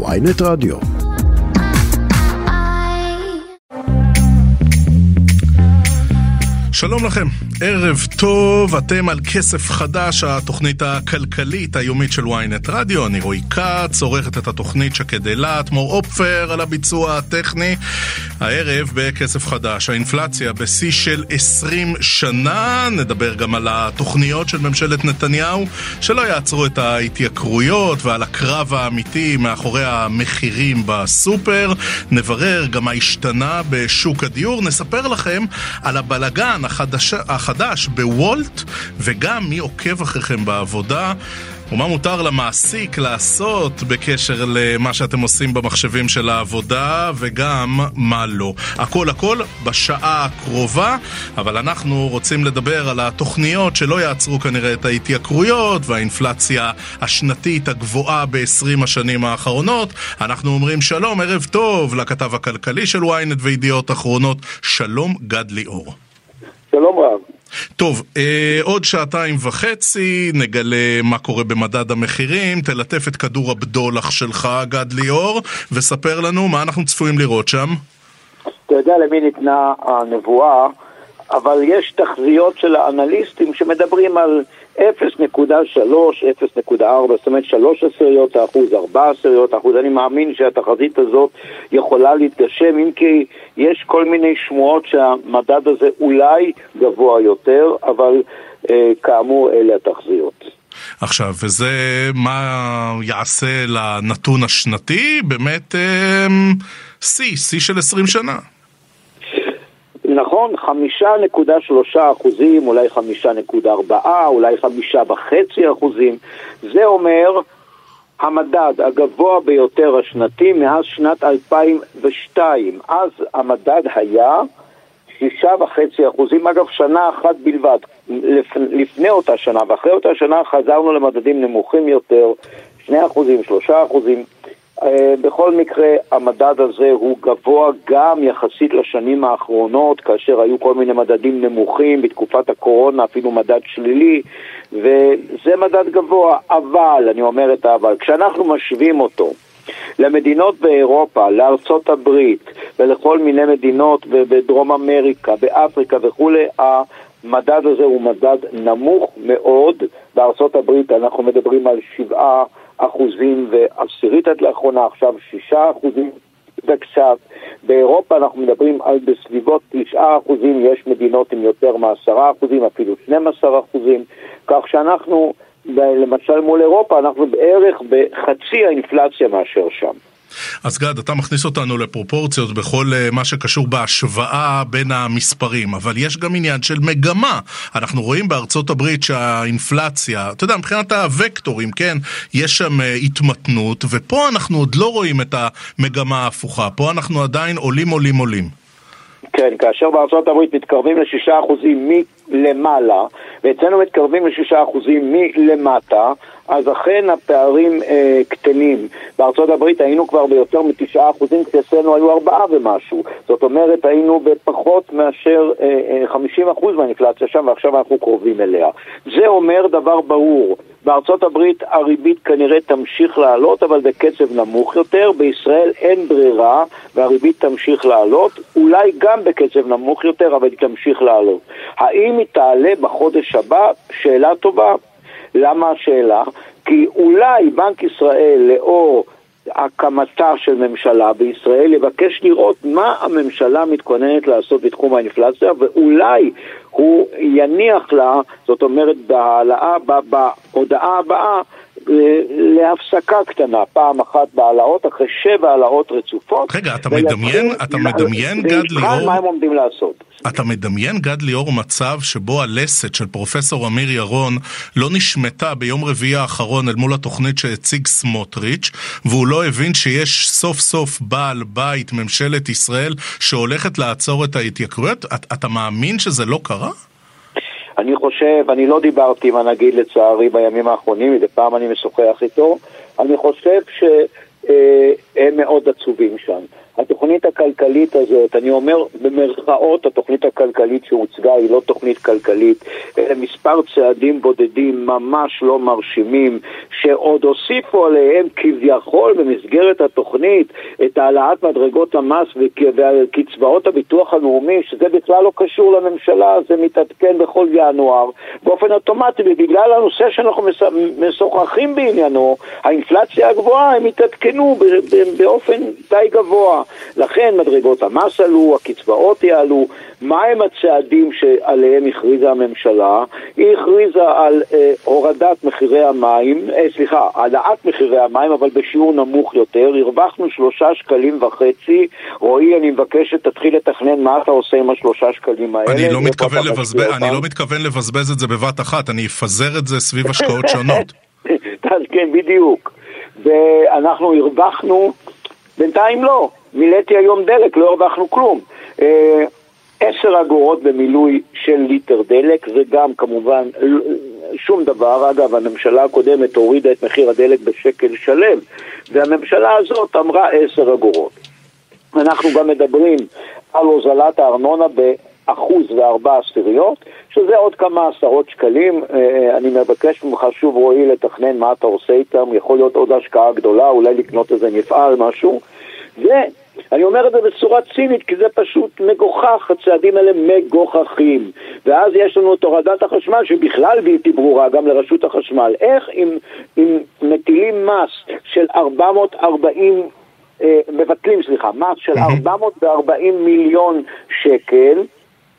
ויינט רדיו. שלום לכם, ערב טוב, אתם על כסף חדש, התוכנית הכלכלית היומית של ynet רדיו, אני רועי כץ, עורכת את התוכנית שקד אילת, מור אופפר על הביצוע הטכני. הערב בכסף חדש, האינפלציה בשיא של 20 שנה, נדבר גם על התוכניות של ממשלת נתניהו, שלא יעצרו את ההתייקרויות ועל הקרב האמיתי מאחורי המחירים בסופר, נברר גם מה השתנה בשוק הדיור, נספר לכם על הבלגן החדש, החדש בוולט, וגם מי עוקב אחריכם בעבודה. ומה מותר למעסיק לעשות בקשר למה שאתם עושים במחשבים של העבודה, וגם מה לא. הכל הכל בשעה הקרובה, אבל אנחנו רוצים לדבר על התוכניות שלא יעצרו כנראה את ההתייקרויות והאינפלציה השנתית הגבוהה ב-20 השנים האחרונות. אנחנו אומרים שלום, ערב טוב לכתב הכלכלי של ynet וידיעות אחרונות, שלום גד ליאור. שלום רב. טוב, אה, עוד שעתיים וחצי, נגלה מה קורה במדד המחירים, תלטף את כדור הבדולח שלך, גד ליאור, וספר לנו מה אנחנו צפויים לראות שם. אתה יודע למי ניתנה הנבואה, אבל יש תחזיות של האנליסטים שמדברים על 0.3, 0.4, זאת אומרת 3 עשיריות האחוז, 4 עשיריות האחוז. אני מאמין שהתחזית הזאת יכולה להתגשם, אם כי יש כל מיני שמועות שהמדד הזה אולי גבוה יותר, אבל אה, כאמור אלה התחזיות. עכשיו, וזה מה יעשה לנתון השנתי? באמת אה, שיא, שיא של 20 שנה. נכון, חמישה נקודה שלושה אחוזים, אולי חמישה נקודה ארבעה, אולי חמישה וחצי אחוזים. זה אומר המדד הגבוה ביותר השנתי מאז שנת 2002. אז המדד היה שישה וחצי אחוזים, אגב שנה אחת בלבד, לפ... לפני אותה שנה, ואחרי אותה שנה חזרנו למדדים נמוכים יותר, שני אחוזים, שלושה אחוזים. אה, בכל מקרה, המדד הזה הוא גבוה גם יחסית לשנים האחרונות, כאשר היו כל מיני מדדים נמוכים, בתקופת הקורונה אפילו מדד שלילי, וזה מדד גבוה, אבל, אני אומר את האבל, כשאנחנו משווים אותו למדינות באירופה, לארצות הברית ולכל מיני מדינות בדרום אמריקה, באפריקה וכולי, המדד הזה הוא מדד נמוך מאוד. בארצות הברית אנחנו מדברים על שבעה אחוזים ועשירית עד לאחרונה, עכשיו שישה אחוזים וקצת. באירופה אנחנו מדברים על בסביבות תשעה אחוזים, יש מדינות עם יותר מעשרה אחוזים, אפילו 12 אחוזים, כך שאנחנו, למשל מול אירופה, אנחנו בערך בחצי האינפלציה מאשר שם. אז גד, אתה מכניס אותנו לפרופורציות בכל אה, מה שקשור בהשוואה בין המספרים, אבל יש גם עניין של מגמה. אנחנו רואים בארצות הברית שהאינפלציה, אתה יודע, מבחינת הוקטורים, כן, יש שם אה, התמתנות, ופה אנחנו עוד לא רואים את המגמה ההפוכה, פה אנחנו עדיין עולים, עולים, עולים. כן, כאשר בארצות הברית מתקרבים לשישה אחוזים מלמעלה, ואצלנו מתקרבים לשישה אחוזים מלמטה, אז אכן הפערים אה, קטנים. בארצות הברית היינו כבר ביותר מתשעה אחוזים, כשאצלנו היו ארבעה ומשהו. זאת אומרת, היינו בפחות מאשר חמישים אה, אחוז מהאינפלציה שם, ועכשיו אנחנו קרובים אליה. זה אומר דבר ברור. בארצות הברית הריבית כנראה תמשיך לעלות, אבל בקצב נמוך יותר. בישראל אין ברירה, והריבית תמשיך לעלות, אולי גם בקצב נמוך יותר, אבל היא תמשיך לעלות. האם היא תעלה בחודש הבא? שאלה טובה. למה השאלה? כי אולי בנק ישראל, לאור הקמתה של ממשלה בישראל, יבקש לראות מה הממשלה מתכוננת לעשות בתחום האינפלציה, ואולי הוא יניח לה, זאת אומרת, בהעלאה, בהודעה הבאה, להפסקה קטנה, פעם אחת בהעלאות, אחרי שבע העלאות רצופות. רגע, אתה מדמיין, אתה מדמיין, גד ליאור... מה הם עומדים לעשות. אתה מדמיין, גד ליאור, מצב שבו הלסת של פרופסור אמיר ירון לא נשמטה ביום רביעי האחרון אל מול התוכנית שהציג סמוטריץ', והוא לא הבין שיש סוף סוף בעל בית, ממשלת ישראל, שהולכת לעצור את ההתייקרויות? אתה מאמין שזה לא קרה? אני חושב, אני לא דיברתי עם הנגיד לצערי בימים האחרונים, מדי פעם אני משוחח איתו, אני חושב שהם מאוד עצובים שם. התוכנית הכלכלית הזאת, אני אומר במרכאות, התוכנית הכלכלית שהוצגה היא לא תוכנית כלכלית, אלא מספר צעדים בודדים ממש לא מרשימים, שעוד הוסיפו עליהם כביכול במסגרת התוכנית את העלאת מדרגות המס וקצבאות הביטוח הלאומי, שזה בכלל לא קשור לממשלה, זה מתעדכן בכל ינואר, באופן אוטומטי, ובגלל הנושא שאנחנו משוחחים בעניינו, האינפלציה הגבוהה, הם התעדכנו באופן די גבוה. לכן מדרגות המס עלו, הקצבאות יעלו. מהם הצעדים שעליהם הכריזה הממשלה? היא הכריזה על אה, הורדת מחירי המים, אה, סליחה, העלאת מחירי המים, אבל בשיעור נמוך יותר. הרווחנו שלושה שקלים וחצי. רועי, אני מבקש שתתחיל לתכנן מה אתה עושה עם השלושה שקלים האלה. אני לא, מתכוון לבזבז, אני לא מתכוון לבזבז את זה בבת אחת, אני אפזר את זה סביב השקעות שונות. כן, בדיוק. ואנחנו הרווחנו, בינתיים לא. מילאתי היום דלק, לא הרווחנו כלום. אה, עשר אגורות במילוי של ליטר דלק, זה גם כמובן שום דבר. אגב, הממשלה הקודמת הורידה את מחיר הדלק בשקל שלם, והממשלה הזאת אמרה עשר אגורות. אנחנו גם מדברים על הוזלת הארנונה באחוז וארבע עשיריות, שזה עוד כמה עשרות שקלים. אה, אני מבקש ממך שוב, רועי, לתכנן מה אתה עושה איתם. יכול להיות עוד השקעה גדולה, אולי לקנות איזה מפעל, משהו. ואני אומר את זה בצורה צינית, כי זה פשוט מגוחך, הצעדים האלה מגוחכים. ואז יש לנו את הורדת החשמל, שבכלל בלתי ברורה, גם לרשות החשמל. איך אם, אם מטילים מס של 440 אה, מבטלים, סליחה, מס של 440 מיליון שקל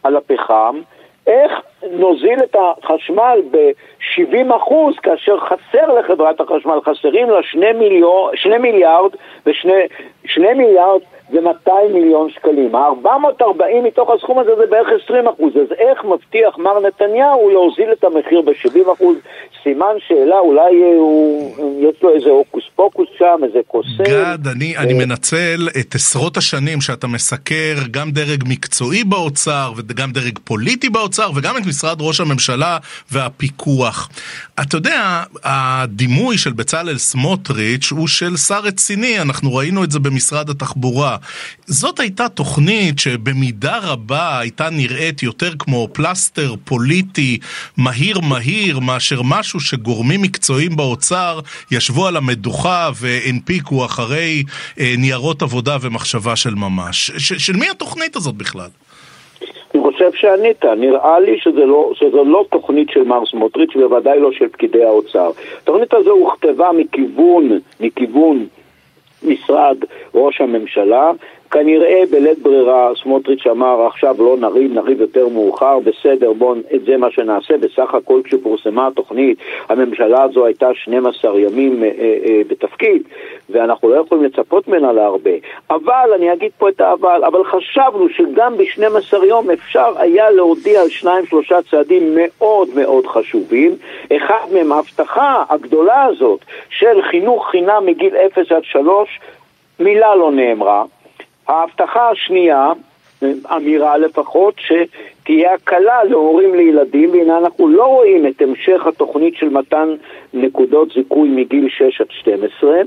על הפחם, איך נוזיל את החשמל ב-70 אחוז כאשר חסר לחברת החשמל, חסרים לה 2, מיליון, 2 מיליארד ו-2 מיליארד ו-200 מיליון שקלים. ה-440 מתוך הסכום הזה זה בערך 20 אחוז, אז איך מבטיח מר נתניהו להוזיל את המחיר ב-70 אחוז? סימן שאלה, אולי אה, הוא, יש לו איזה הוקוס פוקוס שם, איזה קוסם. גד, אני, אני אה, מנצל את עשרות השנים שאתה מסקר גם דרג מקצועי באוצר וגם דרג פוליטי באוצר וגם את משרד ראש הממשלה והפיקוח. אתה יודע, הדימוי של בצלאל סמוטריץ' הוא של שר רציני, אנחנו ראינו את זה במשרד התחבורה. זאת הייתה תוכנית שבמידה רבה הייתה נראית יותר כמו פלסטר פוליטי מהיר מהיר מאשר משהו שגורמים מקצועיים באוצר ישבו על המדוכה והנפיקו אחרי אה, ניירות עבודה ומחשבה של ממש. ש- של מי התוכנית הזאת בכלל? אני חושב שענית, נראה לי שזו לא, שזו לא תוכנית של מר סמוטריץ', בוודאי לא של פקידי האוצר. התוכנית הזו הוכתבה מכיוון, מכיוון משרד ראש הממשלה, כנראה בלית ברירה סמוטריץ' אמר עכשיו לא נריב, נריב יותר מאוחר, בסדר, בואו, את זה מה שנעשה. בסך הכל כשפורסמה התוכנית, הממשלה הזו הייתה 12 ימים אה, אה, אה, בתפקיד, ואנחנו לא יכולים לצפות ממנה להרבה. אבל, אני אגיד פה את האבל, אבל חשבנו שגם ב-12 יום אפשר היה להודיע על שניים שלושה צעדים מאוד מאוד חשובים. אחד מהם ההבטחה הגדולה הזאת של חינוך חינם מגיל 0 עד 3, מילה לא נאמרה. ההבטחה השנייה, אמירה לפחות, שתהיה הקלה להורים לילדים, והנה אנחנו לא רואים את המשך התוכנית של מתן נקודות זיכוי מגיל 6 עד 12,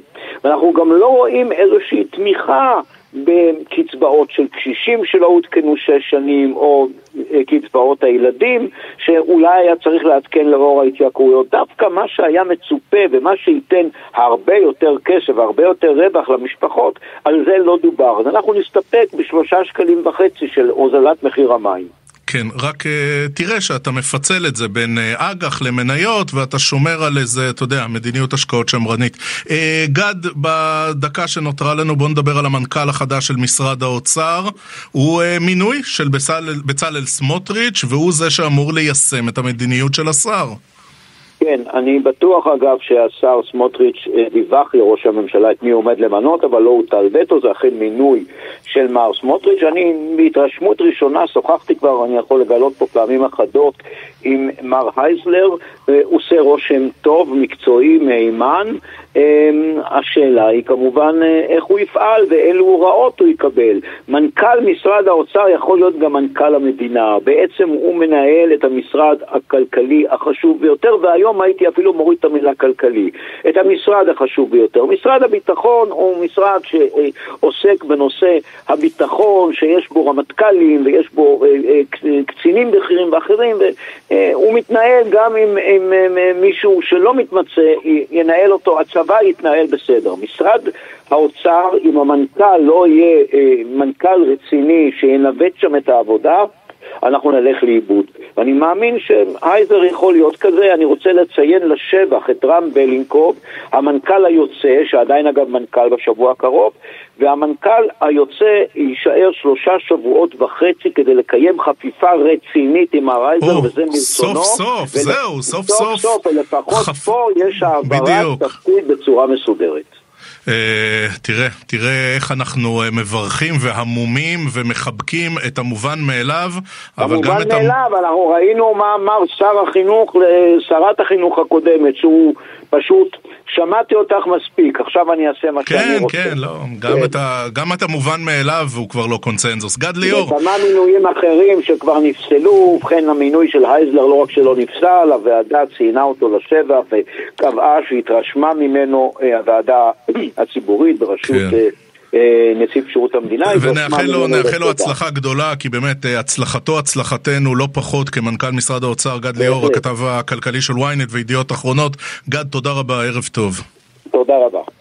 ואנחנו גם לא רואים איזושהי תמיכה בקצבאות של קשישים שלא עודכנו שש שנים, או אה, קצבאות הילדים, שאולי היה צריך לעדכן לאור ההתייקרויות. דווקא מה שהיה מצופה ומה שייתן הרבה יותר כסף, הרבה יותר רווח למשפחות, על זה לא דובר. אז אנחנו נסתפק בשלושה שקלים וחצי של הוזלת מחיר המים. כן, רק uh, תראה שאתה מפצל את זה בין uh, אג"ח למניות ואתה שומר על איזה, אתה יודע, מדיניות השקעות שמרנית. Uh, גד, בדקה שנותרה לנו בוא נדבר על המנכ"ל החדש של משרד האוצר. הוא מינוי של בצלאל, בצלאל סמוטריץ' והוא זה שאמור ליישם את המדיניות של השר. כן, אני בטוח אגב שהשר סמוטריץ' אה, דיווח לראש הממשלה את מי הוא עומד למנות, אבל לא הוטל וטו, זה אכן מינוי של מר סמוטריץ'. אני בהתרשמות ראשונה שוחחתי כבר, אני יכול לגלות פה פעמים אחדות עם מר הייזלר, הוא עושה רושם טוב, מקצועי, מהימן, השאלה היא כמובן אה, איך הוא יפעל ואילו הוראות הוא יקבל. מנכ"ל משרד האוצר יכול להיות גם מנכ"ל המדינה. בעצם הוא מנהל את המשרד הכלכלי החשוב ביותר, והיום הייתי אפילו מוריד את המילה כלכלי. את המשרד החשוב ביותר. משרד הביטחון הוא משרד שעוסק בנושא הביטחון, שיש בו רמטכ"לים ויש בו אה, אה, קצינים בכירים ואחרים, והוא מתנהל גם אם מישהו שלא מתמצא ינהל אותו הצבא. הצבא יתנהל בסדר. משרד האוצר, אם המנכ"ל לא יהיה אה, מנכ"ל רציני שינווט שם את העבודה, אנחנו נלך לאיבוד. ואני מאמין שהייזר יכול להיות כזה, אני רוצה לציין לשבח את רם בלינקוב, המנכ"ל היוצא, שעדיין אגב מנכ"ל בשבוע הקרוב, והמנכ"ל היוצא יישאר שלושה שבועות וחצי כדי לקיים חפיפה רצינית עם הרייזר, וזה מרצונו. סוף סוף, ול... זהו, סוף סוף. סוף סוף, ולפחות חפ... פה יש העברת תפקיד בצורה מסודרת. Uh, תראה, תראה איך אנחנו uh, מברכים והמומים ומחבקים את המובן מאליו. המובן מאליו, אנחנו ראינו מה אמר שר החינוך לשרת החינוך הקודמת, שהוא פשוט שמעתי אותך מספיק, עכשיו אני אעשה מה כן, שאני רוצה. כן, כן, לא, גם, כן. את ה, גם את המובן מאליו הוא כבר לא קונצנזוס. גד ליאור. וכמה מינויים אחרים שכבר נפסלו, ובכן המינוי של הייזלר לא רק שלא נפסל, הוועדה ציינה אותו לשבח וקבעה שהתרשמה ממנו אה, הוועדה הציבורית בראשות... כן. אה, נציב שירות המדינה. ונאחל לו, נאחל לו הצלחה גדולה, כי באמת אה, הצלחתו הצלחתנו לא פחות כמנכ"ל משרד האוצר גד ליאור, הכתב הכלכלי של ynet וידיעות אחרונות. גד, תודה רבה, ערב טוב. תודה רבה.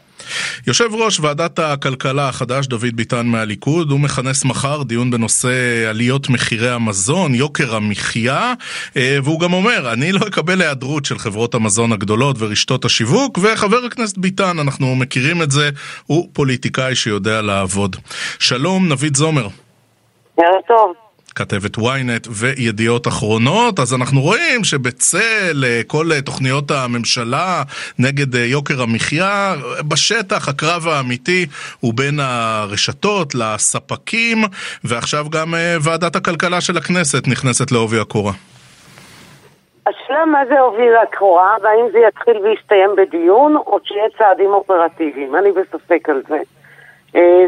יושב ראש ועדת הכלכלה החדש דוד ביטן מהליכוד, הוא מכנס מחר דיון בנושא עליות מחירי המזון, יוקר המחיה, אה, והוא גם אומר, אני לא אקבל היעדרות של חברות המזון הגדולות ורשתות השיווק, וחבר הכנסת ביטן, אנחנו מכירים את זה, הוא פוליטיקאי שיודע לעבוד. שלום, נביד זומר. ערב טוב. כתבת ynet וידיעות אחרונות, אז אנחנו רואים שבצל אה, כל אה, תוכניות הממשלה נגד אה, יוקר המחיה, בשטח הקרב האמיתי הוא בין הרשתות לספקים, ועכשיו גם ועדת הכלכלה של הכנסת נכנסת לעובי הקורה. השאלה מה זה עובי הקורה, והאם זה יתחיל ויסתיים בדיון, או שיהיה צעדים אופרטיביים. אני בספק על זה.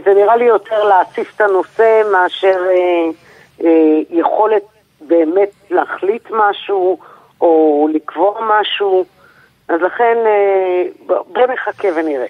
זה נראה לי יותר להציף את הנושא מאשר... אה, יכולת באמת להחליט משהו או לקבוע משהו, אז לכן אה, בוא נחכה ונראה.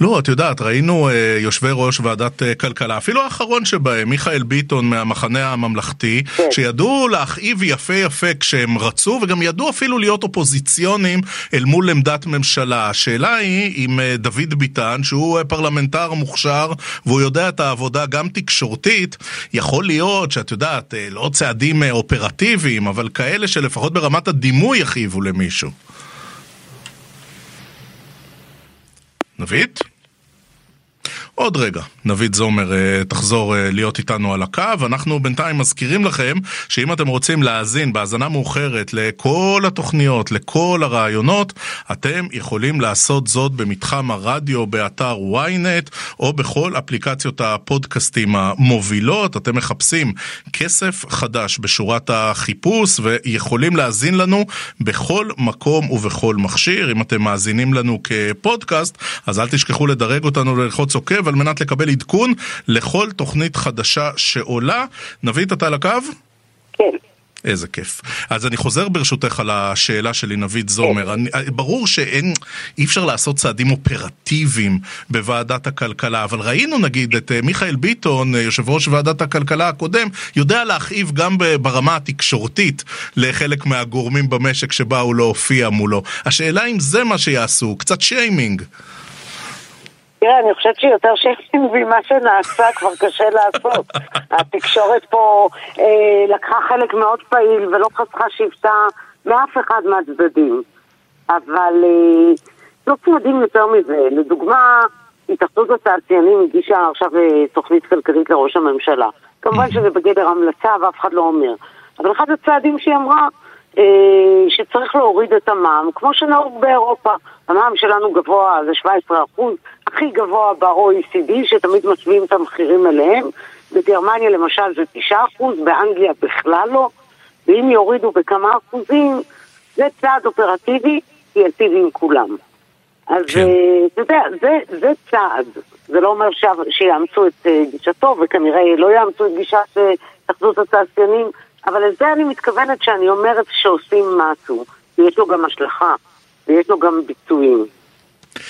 לא, את יודעת, ראינו אה, יושבי ראש ועדת אה, כלכלה, אפילו האחרון שבהם, מיכאל ביטון מהמחנה הממלכתי, כן. שידעו להכאיב יפה יפה כשהם רצו, וגם ידעו אפילו להיות אופוזיציונים אל מול עמדת ממשלה. השאלה היא אם אה, דוד ביטן, שהוא אה, פרלמנטר מוכשר, והוא יודע את העבודה גם תקשורתית, יכול להיות שאת יודעת, אה, לא צעדים אה, אופרטיביים, אבל כאלה שלפחות ברמת הדימוי יכאיבו למישהו. נבית? עוד רגע, נבית זומר אה, תחזור אה, להיות איתנו על הקו. אנחנו בינתיים מזכירים לכם שאם אתם רוצים להאזין בהאזנה מאוחרת לכל התוכניות, לכל הרעיונות, אתם יכולים לעשות זאת במתחם הרדיו באתר ynet או בכל אפליקציות הפודקאסטים המובילות. אתם מחפשים כסף חדש בשורת החיפוש ויכולים להאזין לנו בכל מקום ובכל מכשיר. אם אתם מאזינים לנו כפודקאסט, אז אל תשכחו לדרג אותנו ללחוץ עוקב. על מנת לקבל עדכון לכל תוכנית חדשה שעולה. נביא אתה על הקו? כן. איזה כיף. אז אני חוזר ברשותך על השאלה שלי, נבית זומר. אני, ברור שאין, אי אפשר לעשות צעדים אופרטיביים בוועדת הכלכלה, אבל ראינו נגיד את אה, מיכאל ביטון, אה, יושב ראש ועדת הכלכלה הקודם, יודע להכאיב גם ברמה התקשורתית לחלק מהגורמים במשק שבאו להופיע מולו. השאלה אם זה מה שיעשו, קצת שיימינג. תראה, אני חושבת שיותר שנים ממה שנעשה כבר קשה לעשות. התקשורת פה אה, לקחה חלק מאוד פעיל ולא חסכה שבטה מאף אחד מהצדדים. אבל אה, לא צעדים יותר מזה. לדוגמה, התאחדות התעשיינים הגישה עכשיו אה, תוכנית כלכלית לראש הממשלה. כמובן שזה בגדר המלצה ואף אחד לא אומר. אבל אחד הצעדים שהיא אמרה, שצריך להוריד את המע"מ, כמו שנהוג באירופה. המע"מ שלנו גבוה, זה 17 אחוז, הכי גבוה ב-OECD, שתמיד משווים את המחירים אליהם. בגרמניה למשל זה 9 אחוז, באנגליה בכלל לא. ואם יורידו בכמה אחוזים, זה צעד אופרטיבי, ייטיב עם כולם. אז כן. אה, אתה יודע, זה, זה צעד. זה לא אומר. שיאמצו את אה, גישתו, וכנראה לא יאמצו את גישת התאחדות התעשיינים, אבל לזה אני מתכוונת שאני אומרת שעושים משהו, ויש לו גם השלכה, ויש לו גם ביצועים.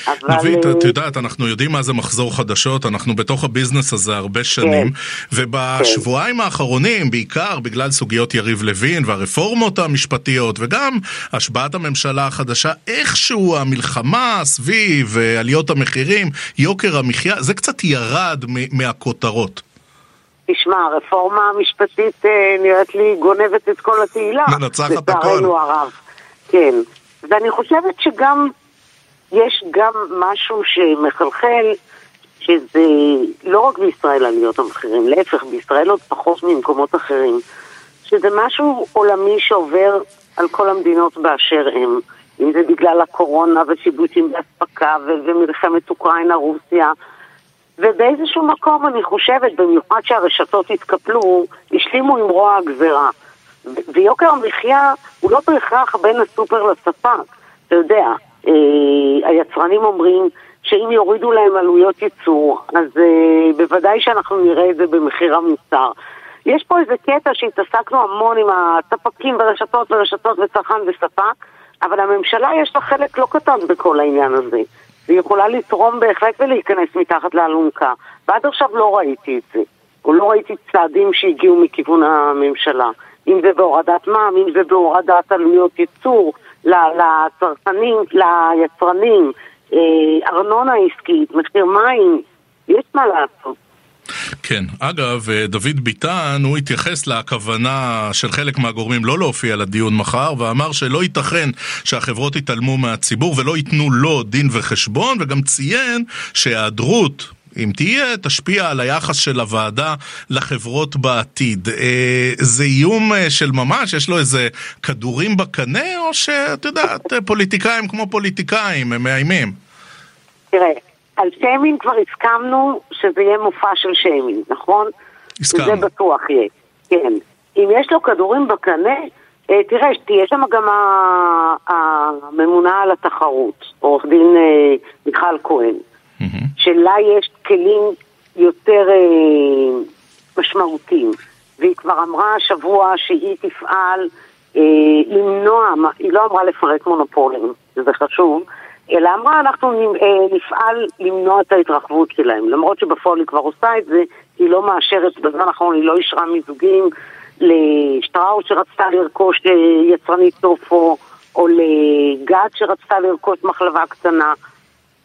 אבל... נבית, את יודעת, אנחנו יודעים מה זה מחזור חדשות, אנחנו בתוך הביזנס הזה הרבה שנים, כן. ובשבועיים כן. האחרונים, בעיקר בגלל סוגיות יריב לוין והרפורמות המשפטיות, וגם השבעת הממשלה החדשה, איכשהו המלחמה סביב עליות המחירים, יוקר המחיה, זה קצת ירד מהכותרות. תשמע, הרפורמה המשפטית אה, נראית לי גונבת את כל התהילה. מנצחת הכל. לצערנו הרב. כן. ואני חושבת שגם יש גם משהו שמחלחל, שזה לא רק בישראל עליות המחירים, להפך, בישראל עוד פחות ממקומות אחרים, שזה משהו עולמי שעובר על כל המדינות באשר הם, אם זה בגלל הקורונה ושיבושים באספקה ומלחמת אוקראינה-רוסיה. ובאיזשהו מקום אני חושבת, במיוחד שהרשתות התקפלו, השלימו עם רוע הגזרה. ויוקר המחיה הוא לא בהכרח בין הסופר לספק, אתה יודע, אה, היצרנים אומרים שאם יורידו להם עלויות ייצור, אז אה, בוודאי שאנחנו נראה את זה במחיר המוצר. יש פה איזה קטע שהתעסקנו המון עם הספקים ורשתות ורשתות וצרכן וספק, אבל הממשלה יש לה חלק לא קטן בכל העניין הזה. והיא יכולה לתרום בהחלט ולהיכנס מתחת לאלונקה. ועד עכשיו לא ראיתי את זה. או לא ראיתי צעדים שהגיעו מכיוון הממשלה. אם זה בהורדת מע"מ, אם זה בהורדת עלויות ייצור, לצרכנים, ליצרנים, אה, ארנונה עסקית, מחיר מים, יש מה לעשות. כן, אגב, אה, דוד ביטן, הוא התייחס לכוונה של חלק מהגורמים לא להופיע לדיון מחר, ואמר שלא ייתכן שהחברות יתעלמו מהציבור ולא ייתנו לו דין וחשבון, וגם ציין שהיעדרות אם תהיה, תשפיע על היחס של הוועדה לחברות בעתיד. אה, זה איום אה, של ממש? יש לו איזה כדורים בקנה, או שאת יודעת, פוליטיקאים כמו פוליטיקאים, הם מאיימים? תראה, על שיימינג כבר הסכמנו שזה יהיה מופע של שיימינג, נכון? הסכמנו. זה בטוח יהיה, כן. אם יש לו כדורים בקנה, אה, תראה, תהיה שם גם הממונה על התחרות, עורך דין מיכל כהן. שלה יש כלים יותר אה, משמעותיים. והיא כבר אמרה השבוע שהיא תפעל אה, למנוע, היא לא אמרה לפרק מונופולים, שזה חשוב, אלא אמרה אנחנו אה, נפעל למנוע את ההתרחבות שלהם. למרות שבפועל היא כבר עושה את זה, היא לא מאשרת, בזמן האחרון היא לא אישרה מיזוגים לשטראוס שרצתה לרכוש אה, יצרנית טופו, או לגת שרצתה לרכוש מחלבה קטנה.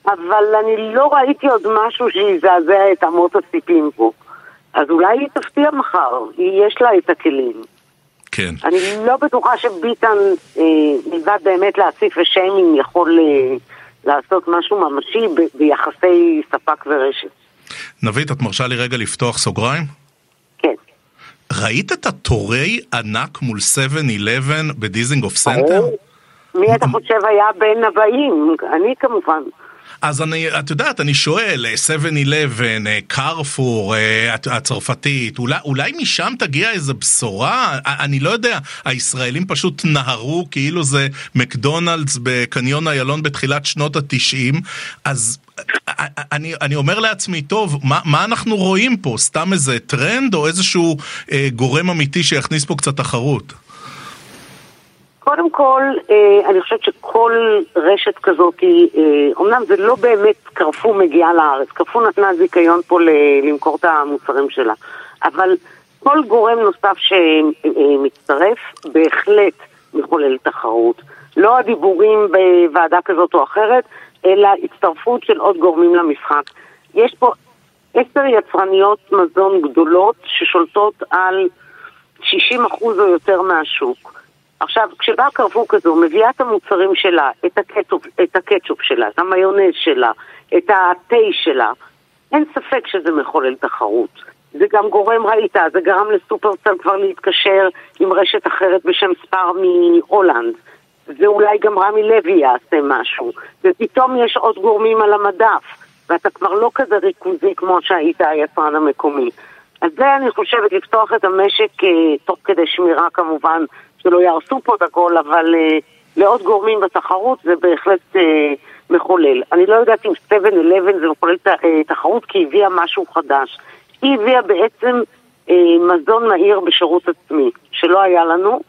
אבל אני לא ראיתי עוד משהו שיזעזע את אמות הסיפים פה. אז אולי היא תפתיע מחר, יש לה את הכלים. כן. אני לא בטוחה שביטן, אה, מלבד באמת להציף ושיימינג, יכול אה, לעשות משהו ממשי ב- ביחסי ספק ורשת. נבית, את מרשה לי רגע לפתוח סוגריים? כן. ראית את התורי ענק מול 7-11 בדיזינגוף סנטר? מי אתה חושב היה בין הבאים? אני כמובן. אז אני, את יודעת, אני שואל, 7-11, קרפור, הצרפתית, אולי, אולי משם תגיע איזה בשורה? אני לא יודע, הישראלים פשוט נהרו כאילו זה מקדונלדס בקניון איילון בתחילת שנות התשעים, אז אני, אני אומר לעצמי, טוב, מה, מה אנחנו רואים פה? סתם איזה טרנד או איזשהו אה, גורם אמיתי שיכניס פה קצת תחרות? קודם כל, אה, אני חושבת שכל רשת כזאת, אומנם אה, זה לא באמת קרפור מגיעה לארץ, קרפור נתנה זיכיון פה למכור את המוצרים שלה, אבל כל גורם נוסף שמצטרף בהחלט מחולל תחרות. לא הדיבורים בוועדה כזאת או אחרת, אלא הצטרפות של עוד גורמים למשחק. יש פה עשר יצרניות מזון גדולות ששולטות על 60% או יותר מהשוק. עכשיו, כשבאה קרפור כזו, מביאה את המוצרים שלה, את הקטשופ, את הקטשופ שלה, את המיונז שלה, את התה שלה, אין ספק שזה מחולל תחרות. זה גם גורם, ראית, זה גרם לסופרסל כבר להתקשר עם רשת אחרת בשם ספר מהולנד. ואולי גם רמי לוי יעשה משהו. ופתאום יש עוד גורמים על המדף, ואתה כבר לא כזה ריכוזי כמו שהיית היצרן המקומי. אז זה אני חושבת, לפתוח את המשק אה, תוך כדי שמירה כמובן שלא יהרסו פה את הכל, אבל uh, לעוד גורמים בתחרות זה בהחלט uh, מחולל. אני לא יודעת אם 7-11 זה מחולל תחרות כי הביאה משהו חדש. היא הביאה בעצם אה, מזון מהיר בשירות עצמי, שלא היה לנו,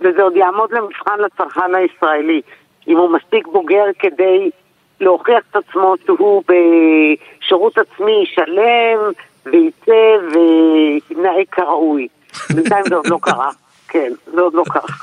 וזה עוד יעמוד למבחן לצרכן הישראלי. אם הוא מספיק בוגר כדי להוכיח את עצמו שהוא בשירות עצמי שלם וייצא ויתנהג כראוי. בינתיים זה עוד לא קרה. כן, זה עוד לא קרה.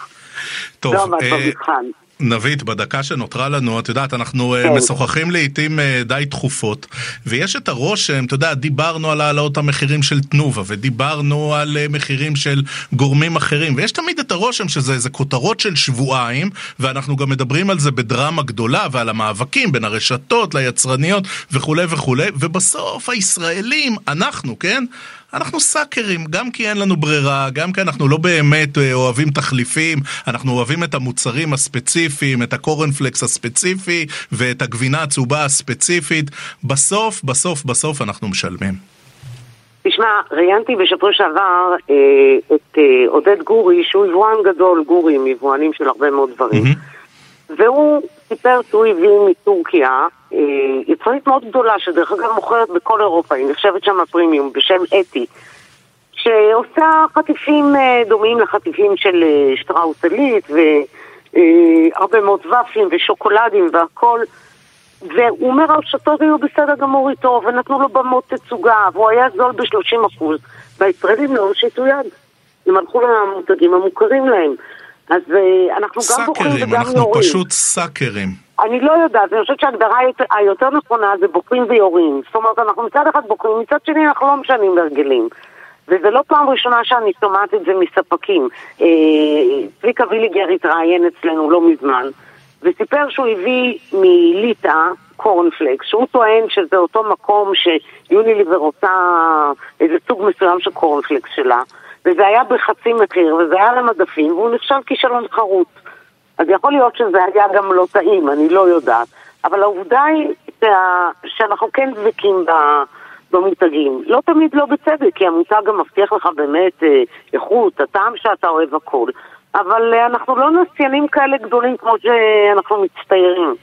טוב, לא עמד אה, במבחן. נבית, בדקה שנותרה לנו, את יודעת, אנחנו אה, כן. משוחחים לעיתים אה, די תכופות, ויש את הרושם, אתה יודע, דיברנו על העלאות המחירים של תנובה, ודיברנו על אה, מחירים של גורמים אחרים, ויש תמיד את הרושם שזה איזה כותרות של שבועיים, ואנחנו גם מדברים על זה בדרמה גדולה, ועל המאבקים בין הרשתות ליצרניות וכולי וכולי, ובסוף הישראלים, אנחנו, כן? אנחנו סאקרים, גם כי אין לנו ברירה, גם כי אנחנו לא באמת אה, אוהבים תחליפים, אנחנו אוהבים את המוצרים הספציפיים, את הקורנפלקס הספציפי ואת הגבינה הצהובה הספציפית. בסוף, בסוף, בסוף אנחנו משלמים. תשמע, ראיינתי בשבוע שעבר אה, את אה, עודד גורי, שהוא יבואן גדול, גורי, עם יבואנים של הרבה מאוד דברים. Mm-hmm. והוא סיפר שהוא הביא מטורקיה יצרנית מאוד גדולה, שדרך אגב מוכרת בכל אירופה, היא נחשבת שם הפרימיום, בשם אתי, שעושה חטיפים אה, דומים לחטיפים של אה, שטראוס עילית, והרבה מאוד ופלים ושוקולדים והכל. והוא אומר, הרשתות היו בסדר גמור איתו, ונתנו לו במות תצוגה, והוא היה זול ב-30%, והישראלים לא הושיטו יד. הם הלכו למותגים המוכרים להם. אז אנחנו גם בוחרים וגם יורים. סאקרים, אנחנו פשוט סאקרים. אני לא יודעת, אני חושבת שההגדרה היותר נכונה זה בוקרים ויורים. זאת אומרת, אנחנו מצד אחד בוקרים, מצד שני אנחנו לא משנים הרגלים. וזה לא פעם ראשונה שאני שומעת את זה מספקים. אה, צביקה ויליגר התראיין אצלנו לא מזמן, וסיפר שהוא הביא מליטא קורנפלקס, שהוא טוען שזה אותו מקום שיוניליבר עושה איזה סוג מסוים של קורנפלקס שלה, וזה היה בחצי מחיר, וזה היה למדפים, והוא נחשב כישלון חרוץ. אז יכול להיות שזה היה גם לא טעים, אני לא יודעת. אבל העובדה היא שה... שאנחנו כן דבקים ב... במותגים. לא תמיד לא בצדק, כי המותג גם מבטיח לך באמת אה, איכות, הטעם שאתה אוהב הכל. אבל אה, אנחנו לא נסיינים כאלה גדולים כמו שאנחנו מצטיירים.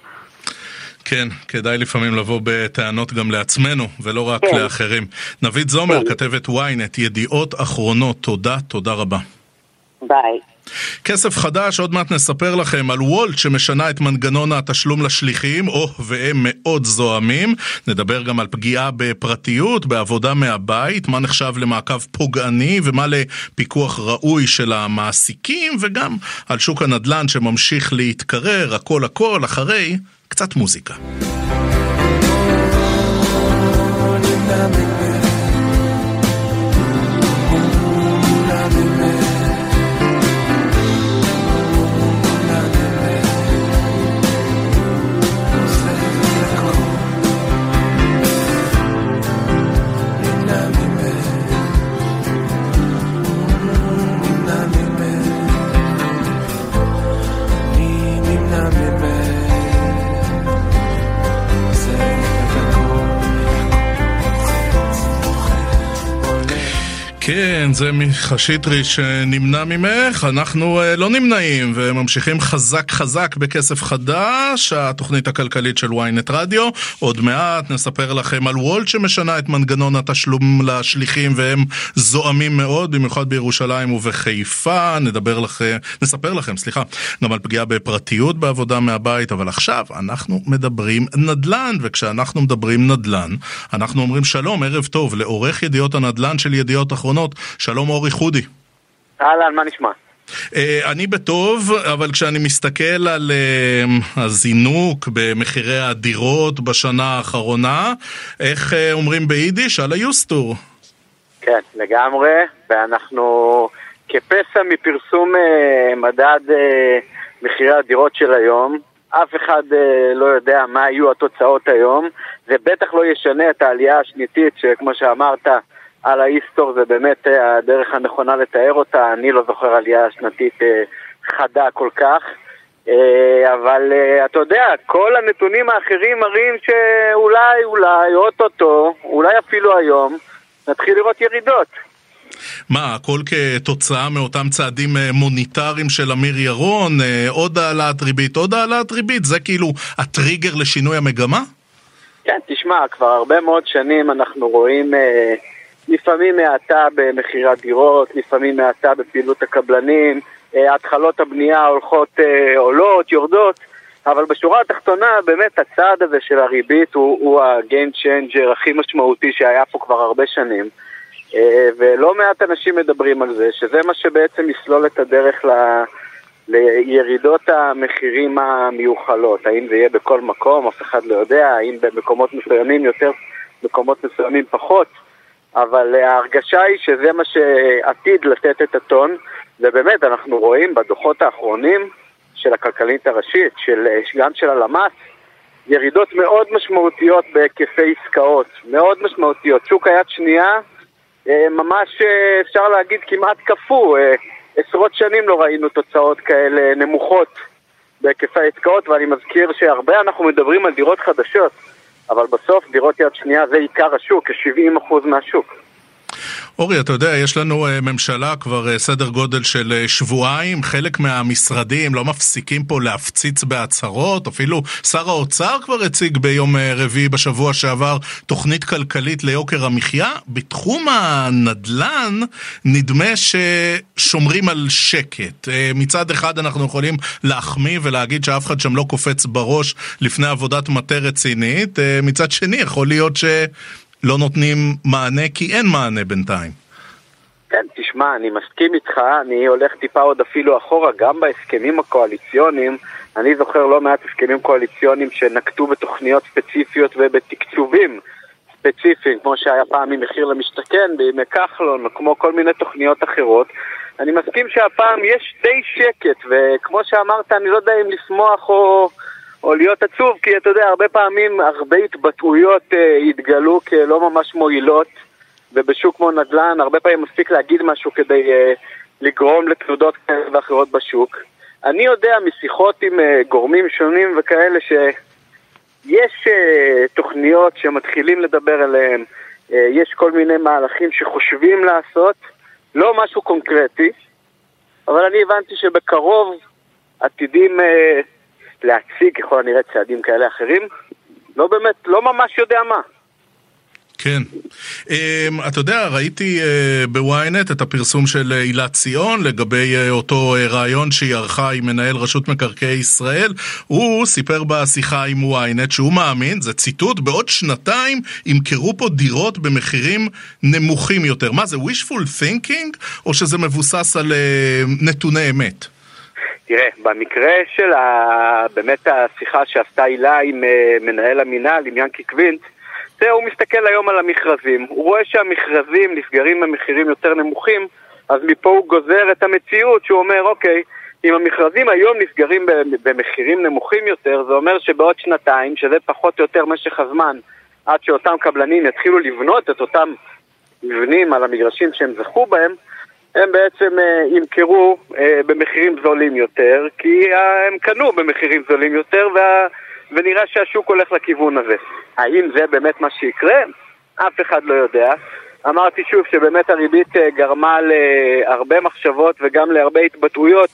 כן, כדאי לפעמים לבוא בטענות גם לעצמנו, ולא רק כן. לאחרים. נבית זומר, כן. כתבת ynet, ידיעות אחרונות, תודה, תודה רבה. ביי. כסף חדש, עוד מעט נספר לכם על וולט שמשנה את מנגנון התשלום לשליחים, או, והם מאוד זועמים. נדבר גם על פגיעה בפרטיות, בעבודה מהבית, מה נחשב למעקב פוגעני ומה לפיקוח ראוי של המעסיקים, וגם על שוק הנדל"ן שממשיך להתקרר, הכל הכל, אחרי קצת מוזיקה. כן, זה מיכה שטרי שנמנע ממך, אנחנו uh, לא נמנעים וממשיכים חזק חזק בכסף חדש, התוכנית הכלכלית של ynet רדיו. עוד מעט נספר לכם על וולט שמשנה את מנגנון התשלום לשליחים והם זועמים מאוד, במיוחד בירושלים ובחיפה. נדבר לכם, נספר לכם, סליחה, גם על פגיעה בפרטיות בעבודה מהבית, אבל עכשיו אנחנו מדברים נדל"ן, וכשאנחנו מדברים נדל"ן, אנחנו אומרים שלום, ערב טוב, לעורך ידיעות הנדל"ן של ידיעות אחרונות. האחרונות. שלום אורי חודי. אהלן, מה נשמע? Uh, אני בטוב, אבל כשאני מסתכל על uh, הזינוק במחירי הדירות בשנה האחרונה, איך uh, אומרים ביידיש? על היוסטור. כן, לגמרי, ואנחנו כפסע מפרסום מדד מחירי הדירות של היום, אף אחד לא יודע מה יהיו התוצאות היום, זה בטח לא ישנה את העלייה השניתית שכמו שאמרת, על ההיסטור זה באמת אה, הדרך הנכונה לתאר אותה, אני לא זוכר עלייה שנתית אה, חדה כל כך. אה, אבל אתה יודע, כל הנתונים האחרים מראים שאולי, אולי, אוטוטו, אולי אפילו היום, נתחיל לראות ירידות. מה, הכל כתוצאה מאותם צעדים מוניטריים של אמיר ירון, עוד העלאת ריבית, עוד העלאת ריבית, זה כאילו הטריגר לשינוי המגמה? כן, תשמע, כבר הרבה מאוד שנים אנחנו רואים אה, לפעמים האטה במכירי הדירות, לפעמים האטה בפעילות הקבלנים, אה, התחלות הבנייה הולכות, אה, עולות, יורדות, אבל בשורה התחתונה באמת הצעד הזה של הריבית הוא, הוא ה-game changer הכי משמעותי שהיה פה כבר הרבה שנים. אה, ולא מעט אנשים מדברים על זה, שזה מה שבעצם יסלול את הדרך ל... לירידות המחירים המיוחלות. האם זה יהיה בכל מקום, אף אחד לא יודע, האם במקומות מסוימים יותר, מקומות מסוימים פחות, אבל ההרגשה היא שזה מה שעתיד לתת את הטון, ובאמת אנחנו רואים בדוחות האחרונים של הכלכלית הראשית, של, גם של הלמ"ס, ירידות מאוד משמעותיות בהיקפי עסקאות, מאוד משמעותיות. שוק היד שנייה אה, ממש אה, אפשר להגיד כמעט קפוא. אה, עשרות שנים לא ראינו תוצאות כאלה נמוכות בהיקפי העסקאות, ואני מזכיר שהרבה אנחנו מדברים על דירות חדשות, אבל בסוף דירות יד שנייה זה עיקר השוק, כ-70% מהשוק. אורי, אתה יודע, יש לנו uh, ממשלה כבר uh, סדר גודל של uh, שבועיים, חלק מהמשרדים לא מפסיקים פה להפציץ בהצהרות, אפילו שר האוצר כבר הציג ביום רביעי בשבוע שעבר תוכנית כלכלית ליוקר המחיה. בתחום הנדל"ן נדמה ששומרים על שקט. מצד אחד אנחנו יכולים להחמיא ולהגיד שאף אחד שם לא קופץ בראש לפני עבודת מטה רצינית, מצד שני יכול להיות ש... לא נותנים מענה כי אין מענה בינתיים. כן, תשמע, אני מסכים איתך, אני הולך טיפה עוד אפילו אחורה, גם בהסכמים הקואליציוניים, אני זוכר לא מעט הסכמים קואליציוניים שנקטו בתוכניות ספציפיות ובתקצובים ספציפיים, כמו שהיה פעם ממחיר למשתכן, בימי כחלון, כמו כל מיני תוכניות אחרות. אני מסכים שהפעם יש די שקט, וכמו שאמרת, אני לא יודע אם לשמוח או... או להיות עצוב, כי אתה יודע, הרבה פעמים הרבה התבטאויות אה, התגלו כלא ממש מועילות, ובשוק כמו נדל"ן הרבה פעמים מספיק להגיד משהו כדי אה, לגרום לתנודות כאלה ואחרות בשוק. אני יודע משיחות עם אה, גורמים שונים וכאלה שיש אה, תוכניות שמתחילים לדבר עליהן, אה, יש כל מיני מהלכים שחושבים לעשות, לא משהו קונקרטי, אבל אני הבנתי שבקרוב עתידים... אה, להציג ככל הנראה צעדים כאלה אחרים, לא באמת, לא ממש יודע מה. כן. Um, אתה יודע, ראיתי uh, בוויינט את הפרסום של הילה ציון לגבי uh, אותו uh, רעיון שהיא ערכה עם מנהל רשות מקרקעי ישראל. הוא סיפר בשיחה עם וויינט שהוא מאמין, זה ציטוט, בעוד שנתיים ימכרו פה דירות במחירים נמוכים יותר. מה זה, wishful thinking, או שזה מבוסס על uh, נתוני אמת? תראה, במקרה של ה... באמת השיחה שעשתה הילה עם uh, מנהל המינהל, עם ינקי קווינט, זה הוא מסתכל היום על המכרזים. הוא רואה שהמכרזים נסגרים במחירים יותר נמוכים, אז מפה הוא גוזר את המציאות שהוא אומר, אוקיי, אם המכרזים היום נסגרים במחירים נמוכים יותר, זה אומר שבעוד שנתיים, שזה פחות או יותר משך הזמן עד שאותם קבלנים יתחילו לבנות את אותם מבנים על המגרשים שהם זכו בהם, הם בעצם uh, ימכרו uh, במחירים זולים יותר, כי uh, הם קנו במחירים זולים יותר, וה... ונראה שהשוק הולך לכיוון הזה. האם זה באמת מה שיקרה? אף אחד לא יודע. אמרתי שוב שבאמת הריבית uh, גרמה להרבה מחשבות וגם להרבה התבטאויות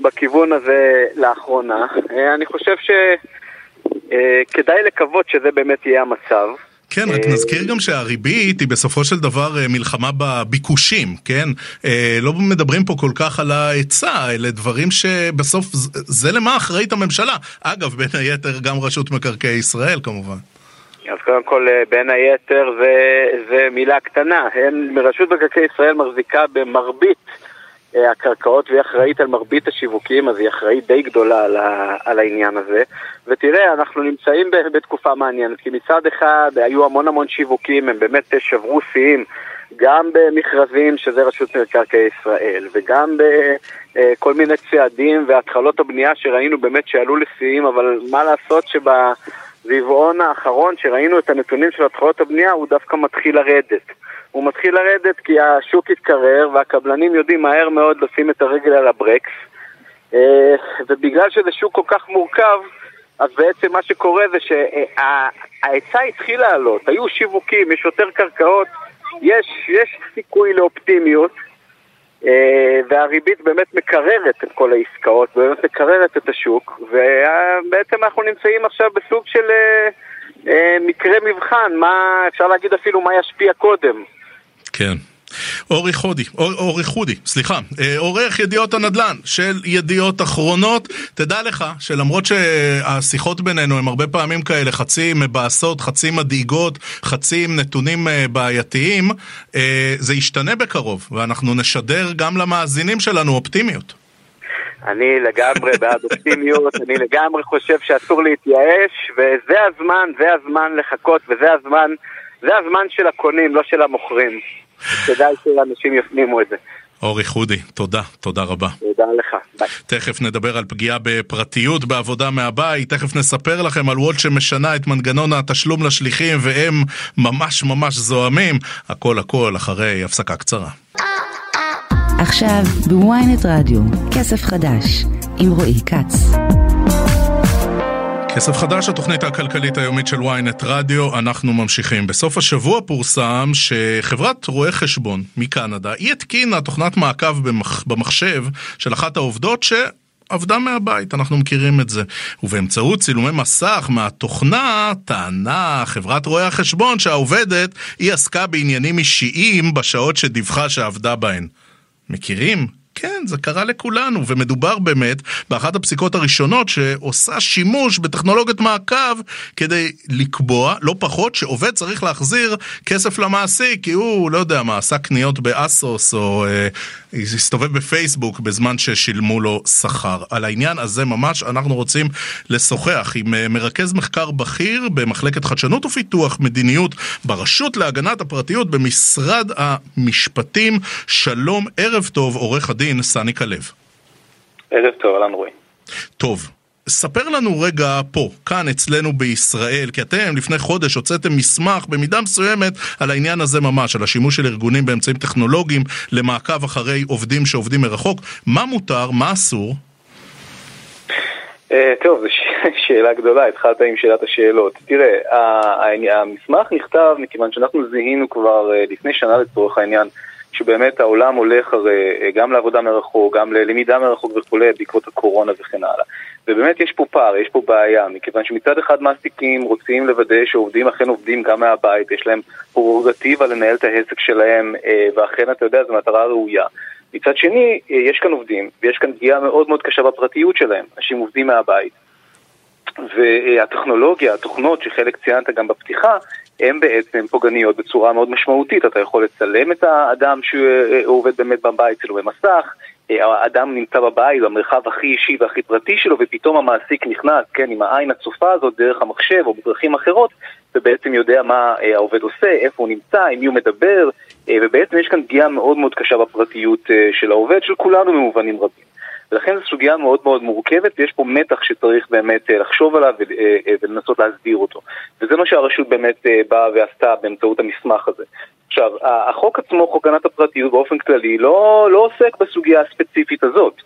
בכיוון הזה לאחרונה. Uh, אני חושב שכדאי uh, לקוות שזה באמת יהיה המצב. כן, רק אה, נזכיר גם שהריבית היא בסופו של דבר אה, מלחמה בביקושים, כן? אה, לא מדברים פה כל כך על ההיצע, אלה דברים שבסוף זה למה אחראית הממשלה. אגב, בין היתר גם רשות מקרקעי ישראל כמובן. אז קודם כל, בין היתר זה, זה מילה קטנה. הם, רשות מקרקעי ישראל מחזיקה במרבית הקרקעות והיא אחראית על מרבית השיווקים, אז היא אחראית די גדולה על, ה, על העניין הזה. ותראה, אנחנו נמצאים בתקופה מעניינת, כי מצד אחד היו המון המון שיווקים, הם באמת שברו שיאים, גם במכרזים, שזה רשות מקרקעי ישראל, וגם בכל מיני צעדים והתחלות הבנייה שראינו באמת שעלו לשיאים, אבל מה לעשות שברבעון האחרון, שראינו את הנתונים של התחלות הבנייה, הוא דווקא מתחיל לרדת. הוא מתחיל לרדת כי השוק התקרר והקבלנים יודעים מהר מאוד לשים את הרגל על הברקס אה, ובגלל שזה שוק כל כך מורכב אז בעצם מה שקורה זה שההיצע התחיל לעלות, היו שיווקים, יש יותר קרקעות יש, יש סיכוי לאופטימיות, אה, והריבית באמת מקררת את כל העסקאות, באמת מקררת את השוק, ובעצם אנחנו נמצאים עכשיו בסוג של אה, מקרה מבחן, מה אפשר להגיד אפילו מה ישפיע קודם. כן. אורי חודי, אורי חודי, סליחה, אה, עורך ידיעות הנדל"ן של ידיעות אחרונות. תדע לך שלמרות שהשיחות בינינו הן הרבה פעמים כאלה חצי מבאסות, חצי מדאיגות, חצי עם נתונים אה, בעייתיים, אה, זה ישתנה בקרוב, ואנחנו נשדר גם למאזינים שלנו אופטימיות. אני לגמרי בעד אופטימיות, אני לגמרי חושב שאסור להתייאש, וזה הזמן, זה הזמן לחכות, וזה הזמן, זה הזמן של הקונים, לא של המוכרים. כדאי שאנשים יפנימו את זה. אורי חודי, תודה, תודה רבה. תודה לך, ביי. תכף נדבר על פגיעה בפרטיות בעבודה מהבית, תכף נספר לכם על וולט שמשנה את מנגנון התשלום לשליחים והם ממש ממש זועמים. הכל הכל אחרי הפסקה קצרה. עכשיו בוויינט רדיו, כסף חדש, עם רועי כץ. כסף חדש, התוכנית הכלכלית היומית של ynet רדיו, אנחנו ממשיכים. בסוף השבוע פורסם שחברת רואי חשבון מקנדה, היא התקינה תוכנת מעקב במח... במחשב של אחת העובדות ש... עבדה מהבית, אנחנו מכירים את זה. ובאמצעות צילומי מסך מהתוכנה, טענה חברת רואי החשבון שהעובדת, היא עסקה בעניינים אישיים בשעות שדיווחה שעבדה בהן. מכירים? כן, זה קרה לכולנו, ומדובר באמת באחת הפסיקות הראשונות שעושה שימוש בטכנולוגיית מעקב כדי לקבוע, לא פחות, שעובד צריך להחזיר כסף למעסיק, כי הוא, לא יודע מה, עשה קניות באסוס או אה, הסתובב בפייסבוק בזמן ששילמו לו שכר. על העניין הזה ממש אנחנו רוצים לשוחח עם אה, מרכז מחקר בכיר במחלקת חדשנות ופיתוח מדיניות ברשות להגנת הפרטיות במשרד המשפטים. שלום, ערב טוב, עורך הדין סני כלב. ערב טוב, אהלן רועי. טוב, ספר לנו רגע פה, כאן אצלנו בישראל, כי אתם לפני חודש הוצאתם מסמך במידה מסוימת על העניין הזה ממש, על השימוש של ארגונים באמצעים טכנולוגיים למעקב אחרי עובדים שעובדים מרחוק. מה מותר, מה אסור? Uh, טוב, זו שאלה גדולה, התחלת עם שאלת השאלות. תראה, המסמך נכתב מכיוון שאנחנו זיהינו כבר uh, לפני שנה לצורך העניין שבאמת העולם הולך הרי אה, גם לעבודה מרחוק, גם ללמידה מרחוק וכולי בעקבות הקורונה וכן הלאה. ובאמת יש פה פער, יש פה בעיה, מכיוון שמצד אחד מעסיקים רוצים לוודא שעובדים אכן עובדים גם מהבית, יש להם פרורוגטיבה לנהל את העסק שלהם, אה, ואכן אתה יודע, זו מטרה ראויה. מצד שני, אה, יש כאן עובדים, ויש כאן פגיעה מאוד מאוד קשה בפרטיות שלהם, אנשים עובדים מהבית. והטכנולוגיה, התוכנות שחלק ציינת גם בפתיחה, הן בעצם פוגעניות בצורה מאוד משמעותית. אתה יכול לצלם את האדם שעובד באמת בבית שלו במסך, האדם נמצא בבית, במרחב הכי אישי והכי פרטי שלו, ופתאום המעסיק נכנס, כן, עם העין הצופה הזאת, דרך המחשב או בדרכים אחרות, ובעצם יודע מה העובד עושה, איפה הוא נמצא, עם מי הוא מדבר, ובעצם יש כאן פגיעה מאוד מאוד קשה בפרטיות של העובד, של כולנו במובנים רבים. ולכן זו סוגיה מאוד מאוד מורכבת, ויש פה מתח שצריך באמת אה, לחשוב עליו אה, אה, ולנסות להסביר אותו. וזה מה שהרשות באמת באה ועשתה באמצעות המסמך הזה. עכשיו, החוק עצמו, חוק הגנת הפרטיות באופן כללי, לא, לא עוסק בסוגיה הספציפית הזאת.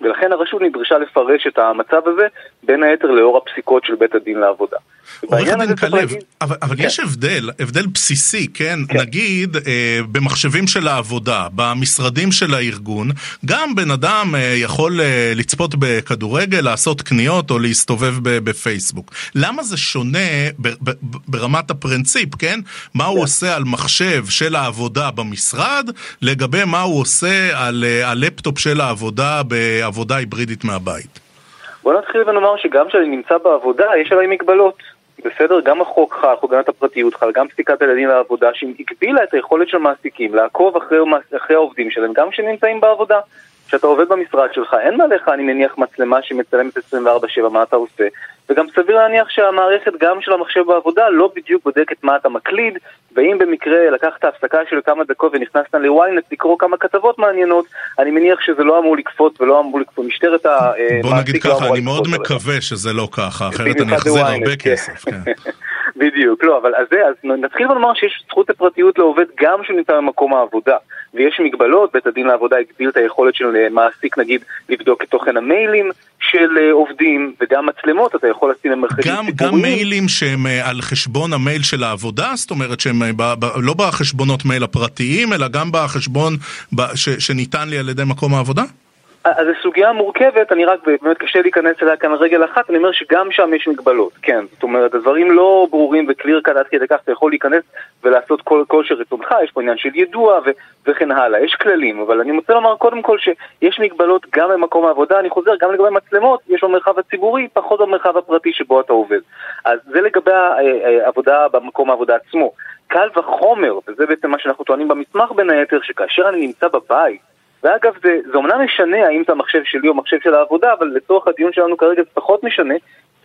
ולכן הרשות נדרשה לפרש את המצב הזה, בין היתר לאור הפסיקות של בית הדין לעבודה. עורך הדין כלב, אבל, אבל כן. יש הבדל, הבדל בסיסי, כן? כן. נגיד אה, במחשבים של העבודה, במשרדים של הארגון, גם בן אדם אה, יכול אה, לצפות בכדורגל, לעשות קניות או להסתובב בפייסבוק. למה זה שונה ב, ב, ב, ברמת הפרינציפ, כן? מה כן. הוא עושה על מחשב של העבודה במשרד, לגבי מה הוא עושה על אה, הלפטופ של העבודה בעבודה היברידית מהבית? בוא נתחיל ונאמר שגם כשאני נמצא בעבודה, יש עליי מגבלות. בסדר? גם החוק חל, חוק הגנת הפרטיות חל, גם פסיקת הילדים לעבודה, שהגבילה את היכולת של מעסיקים לעקוב אחרי, אחרי העובדים שלהם, גם כשנמצאים בעבודה. כשאתה עובד במשרד שלך, אין מעליך, אני מניח, מצלמה שמצלמת 24/7 מה אתה עושה, וגם סביר להניח שהמערכת גם של המחשב בעבודה לא בדיוק בודקת מה אתה מקליד, ואם במקרה לקחת הפסקה של כמה דקות ונכנסת ל-ynet לקרוא כמה כתבות מעניינות, אני מניח שזה לא אמור לקפוץ ולא אמור לקפוץ, משטרת המעסיק בוא נגיד ככה, לא אני מאוד מקווה שזה לא ככה, אחרת אני אחזיר הרבה כסף. כן. בדיוק, לא, אבל אז זה, אז נתחיל לומר שיש זכות לפרטיות לעובד גם כשהוא נמצא במקום העבודה. ויש מגבלות, בית הדין לעבודה הגביל את היכולת של אה, מעסיק נגיד לבדוק את תוכן המיילים של אה, עובדים, וגם מצלמות אתה יכול לשים במרחבים ציבוריים. גם מיילים שהם על חשבון המייל של העבודה? זאת אומרת שהם ב, ב, לא בחשבונות מייל הפרטיים, אלא גם בחשבון ב, ש, שניתן לי על ידי מקום העבודה? אז זו סוגיה מורכבת, אני רק, באמת קשה להיכנס אליה כאן רגל אחת, אני אומר שגם שם יש מגבלות, כן. זאת אומרת, הדברים לא ברורים וקליר קאט עד כדי כך, אתה יכול להיכנס ולעשות כל, כל שרצונך, יש פה עניין של יידוע ו, וכן הלאה, יש כללים, אבל אני רוצה לומר קודם כל שיש מגבלות גם במקום העבודה, אני חוזר, גם לגבי מצלמות, יש במרחב הציבורי, פחות במרחב הפרטי שבו אתה עובד. אז זה לגבי העבודה אה, במקום העבודה עצמו. קל וחומר, וזה בעצם מה שאנחנו טוענים במסמך בין היתר, שכאשר אני נמצא בבית, ואגב, זה, זה אומנם משנה האם זה המחשב שלי או מחשב של העבודה, אבל לצורך הדיון שלנו כרגע זה פחות משנה.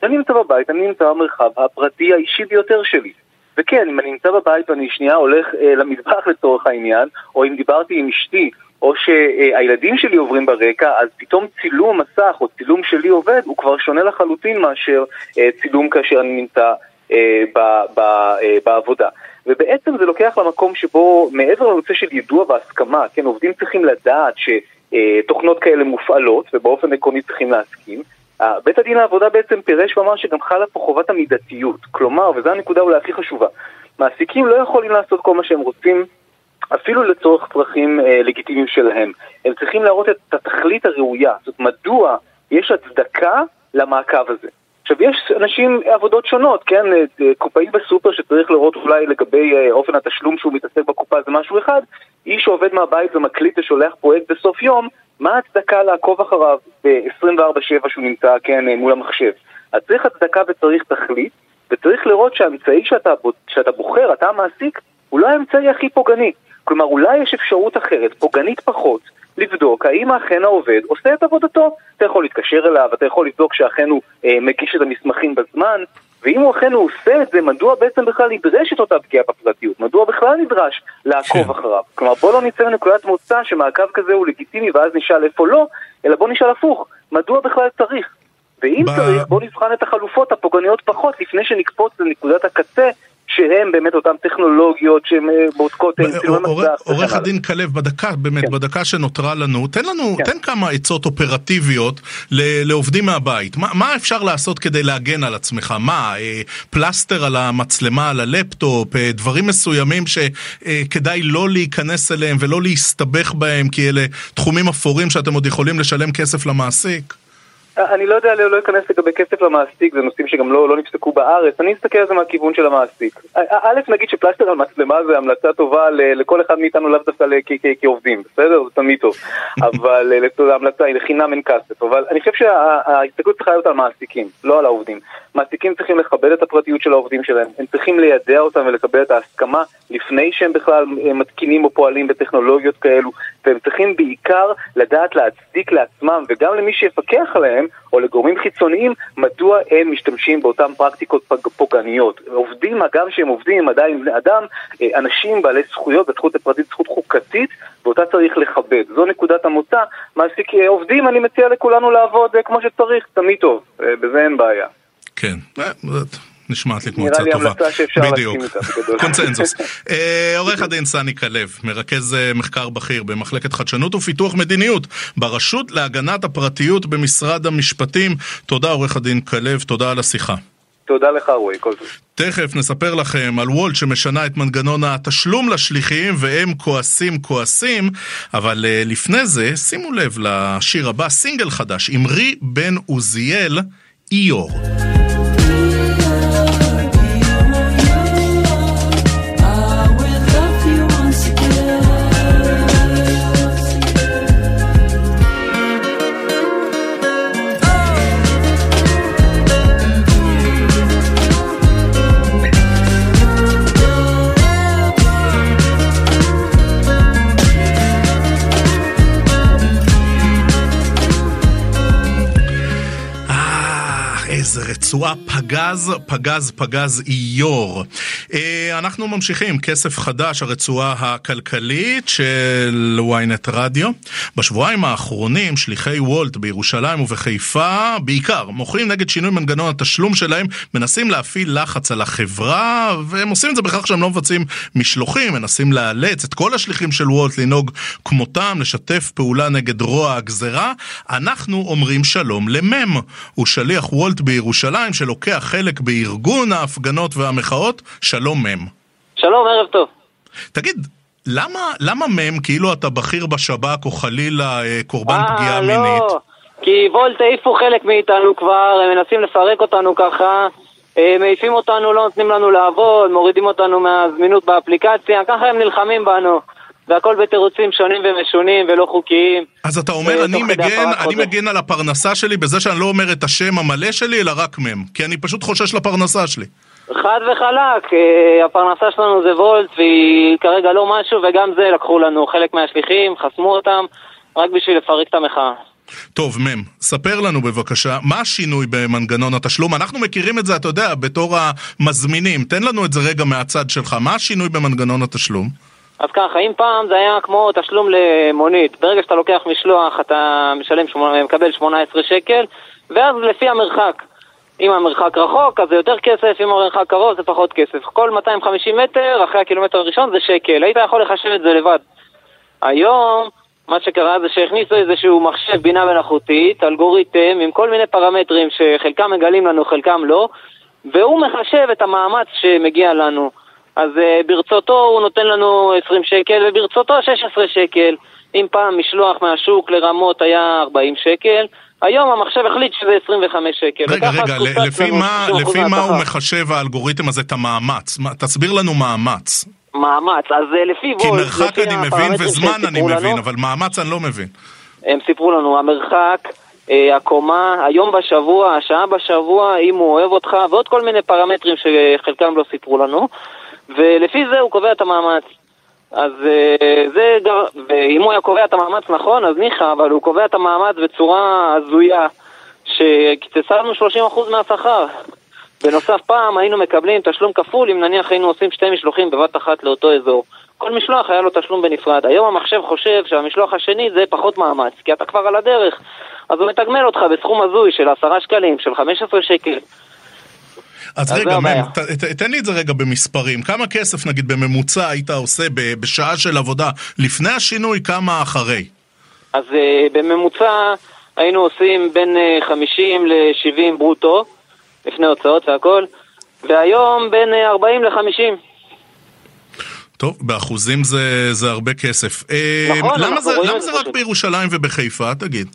אני נמצא בבית, אני נמצא במרחב הפרטי האישי ביותר שלי. וכן, אם אני נמצא בבית ואני שנייה הולך אה, למטבח לצורך העניין, או אם דיברתי עם אשתי, או שהילדים שלי עוברים ברקע, אז פתאום צילום מסך או צילום שלי עובד, הוא כבר שונה לחלוטין מאשר אה, צילום כאשר אני נמצא אה, ב, ב, אה, בעבודה. ובעצם זה לוקח למקום שבו מעבר לנושא של יידוע והסכמה, כן, עובדים צריכים לדעת שתוכנות כאלה מופעלות ובאופן עקרוני צריכים להסכים. בית הדין לעבודה בעצם פירש ואמר שגם חלה פה חובת המידתיות. כלומר, וזו הנקודה אולי הכי חשובה, מעסיקים לא יכולים לעשות כל מה שהם רוצים אפילו לצורך צרכים אה, לגיטימיים שלהם. הם צריכים להראות את התכלית הראויה. זאת מדוע יש הצדקה למעקב הזה. עכשיו, יש אנשים, עבודות שונות, כן? אה, קופאי בסופר שצריך לראות אולי לגבי אה, אופן התשלום שהוא מתעסק בקופה זה משהו אחד, איש שעובד מהבית ומקליט ושולח פרויקט בסוף יום, מה ההצדקה לעקוב אחריו ב-24/7 שהוא נמצא, כן, אה, מול המחשב? אז צריך הצדקה וצריך תכלית, וצריך לראות שהאמצעי שאתה, שאתה בוחר, אתה המעסיק, הוא לא האמצעי הכי פוגעני. כלומר, אולי יש אפשרות אחרת, פוגענית פחות, לבדוק האם אכן העובד עושה את עבודתו. אתה יכול להתקשר אליו, אתה יכול לבדוק שאכן הוא אה, מגיש את המסמכים בזמן, ואם הוא אכן הוא עושה את זה, מדוע בעצם בכלל נדרשת אותה פגיעה בפרטיות? מדוע בכלל נדרש לעקוב כן. אחריו? כלומר, בוא לא נצא מנקודת מוצא שמעקב כזה הוא לגיטימי ואז נשאל איפה לא, אלא בוא נשאל הפוך, מדוע בכלל צריך? ואם ב... צריך, בוא נבחן את החלופות הפוגעניות פחות לפני שנקפוץ לנקודת הקצה שהם באמת אותן טכנולוגיות שהן אה, בודקות אה, צילומי מסך. עורך הדין כלב, בדקה, באמת, כן. בדקה שנותרה לנו, תן לנו, כן. תן כמה עצות אופרטיביות לעובדים מהבית. מה, מה אפשר לעשות כדי להגן על עצמך? מה, אה, פלסטר על המצלמה, על הלפטופ, דברים מסוימים שכדאי לא להיכנס אליהם ולא להסתבך בהם, כי אלה תחומים אפורים שאתם עוד יכולים לשלם כסף למעסיק? אני לא יודע, לא אכנס לגבי כסף למעסיק, זה נושאים שגם לא, לא נפסקו בארץ, אני אסתכל על זה מהכיוון של המעסיק. א', נגיד שפלסטר על מצלמה זה המלצה טובה לכל אחד מאיתנו לאו דווקא כעובדים, בסדר? זה תמיד טוב. אבל ההמלצה היא לחינם אין כסף. אבל אני חושב שההסתכלות צריכה להיות על מעסיקים, לא על העובדים. מעסיקים צריכים לכבד את הפרטיות של העובדים שלהם, הם צריכים לידע אותם ולקבל את ההסכמה לפני שהם בכלל אה, מתקינים או פועלים בטכנולוגיות כאלו, והם צריכים בעיקר לדעת להצדיק לעצמם וגם למי שיפקח עליהם, או לגורמים חיצוניים, מדוע הם משתמשים באותן פרקטיקות פוגעניות. עובדים, הגם שהם עובדים, הם עדיין בני אדם, אה, אנשים בעלי זכויות, זכות לפרטית, זכות חוקתית, ואותה צריך לכבד. זו נקודת המוצא. מעסיק אה, עובדים, אני מציע לכולנו לעבוד כמו שצריך, תמיד טוב, בזה אין בעיה. כן, נשמעת לי כמו עצה טובה. נראה לי המלצה שאפשר להסכים איתה בגדול. קונצנזוס. אה, עורך הדין סני כלב, מרכז אה, מחקר בכיר במחלקת חדשנות ופיתוח מדיניות ברשות להגנת הפרטיות במשרד המשפטים. תודה עורך הדין כלב, תודה על השיחה. תודה לך רועי, כל טוב. תכף נספר לכם על וולט שמשנה את מנגנון התשלום לשליחים והם כועסים כועסים, אבל uh, לפני זה שימו לב לשיר הבא, סינגל חדש, אמרי בן עוזיאל, איור. רצועה פגז, פגז, פגז איור. אה, אנחנו ממשיכים, כסף חדש, הרצועה הכלכלית של ynet רדיו. בשבועיים האחרונים שליחי וולט בירושלים ובחיפה, בעיקר, מוכרים נגד שינוי מנגנון התשלום שלהם, מנסים להפעיל לחץ על החברה, והם עושים את זה בכך שהם לא מבצעים משלוחים, מנסים לאלץ את כל השליחים של וולט לנהוג כמותם, לשתף פעולה נגד רוע הגזרה. אנחנו אומרים שלום למם, הוא שליח וולט בירושלים שלוקח חלק בארגון ההפגנות והמחאות. שלום מם. שלום, ערב טוב. תגיד, למה, למה מם כאילו אתה בכיר בשב"כ או חלילה אה, קורבן 아, פגיעה לא. מינית? כי וולט העיפו חלק מאיתנו כבר, הם מנסים לפרק אותנו ככה, מעיפים אותנו, לא נותנים לנו לעבוד, מורידים אותנו מהזמינות באפליקציה, ככה הם נלחמים בנו. והכל בתירוצים שונים ומשונים ולא חוקיים. אז אתה אומר, אני מגן, אני מגן על הפרנסה שלי בזה שאני לא אומר את השם המלא שלי, אלא רק מם. כי אני פשוט חושש לפרנסה שלי. חד וחלק, אה, הפרנסה שלנו זה וולט, והיא כרגע לא משהו, וגם זה לקחו לנו חלק מהשליחים, חסמו אותם, רק בשביל לפרק את המחאה. טוב, מם, ספר לנו בבקשה, מה השינוי במנגנון התשלום? אנחנו מכירים את זה, אתה יודע, בתור המזמינים. תן לנו את זה רגע מהצד שלך. מה השינוי במנגנון התשלום? אז ככה, אם פעם זה היה כמו תשלום למונית, ברגע שאתה לוקח משלוח אתה משלם, מקבל 18 שקל, ואז לפי המרחק. אם המרחק רחוק, אז זה יותר כסף, אם המרחק קרוב זה פחות כסף. כל 250 מטר, אחרי הקילומטר הראשון זה שקל. היית יכול לחשב את זה לבד. היום, מה שקרה זה שהכניסו איזשהו מחשב בינה מלאכותית, אלגוריתם, עם כל מיני פרמטרים שחלקם מגלים לנו, חלקם לא, והוא מחשב את המאמץ שמגיע לנו. אז uh, ברצותו הוא נותן לנו 20 שקל, וברצותו 16 שקל. אם פעם משלוח מהשוק לרמות היה 40 שקל, היום המחשב החליט שזה 25 שקל. רגע, רגע, לפי מה, לפי מה הוא מחשב האלגוריתם הזה את המאמץ? מה, תסביר לנו מאמץ. מאמץ, אז uh, לפי וולט, כי מרחק אני מבין וזמן אני מבין, אבל מאמץ אני לא מבין. הם סיפרו לנו, המרחק, אה, הקומה, היום בשבוע, השעה בשבוע, אם הוא אוהב אותך, ועוד כל מיני פרמטרים שחלקם לא סיפרו לנו. ולפי זה הוא קובע את המאמץ. אז אה, זה, ואם הוא היה קובע את המאמץ נכון, אז ניחא, אבל הוא קובע את המאמץ בצורה הזויה, שקיצצנו 30% מהשכר. בנוסף, פעם היינו מקבלים תשלום כפול אם נניח היינו עושים שתי משלוחים בבת אחת לאותו אזור. כל משלוח היה לו תשלום בנפרד. היום המחשב חושב שהמשלוח השני זה פחות מאמץ, כי אתה כבר על הדרך. אז הוא מתגמל אותך בסכום הזוי של 10 שקלים, של 15 שקל. אז רגע, מם, ת, ת, תן לי את זה רגע במספרים. כמה כסף נגיד בממוצע היית עושה בשעה של עבודה לפני השינוי, כמה אחרי? אז uh, בממוצע היינו עושים בין uh, 50 ל-70 ברוטו, לפני הוצאות והכל, והיום בין uh, 40 ל-50. טוב, באחוזים זה, זה הרבה כסף. נכון, למה זה, למה זה רק בירושלים ובחיפה, תגיד?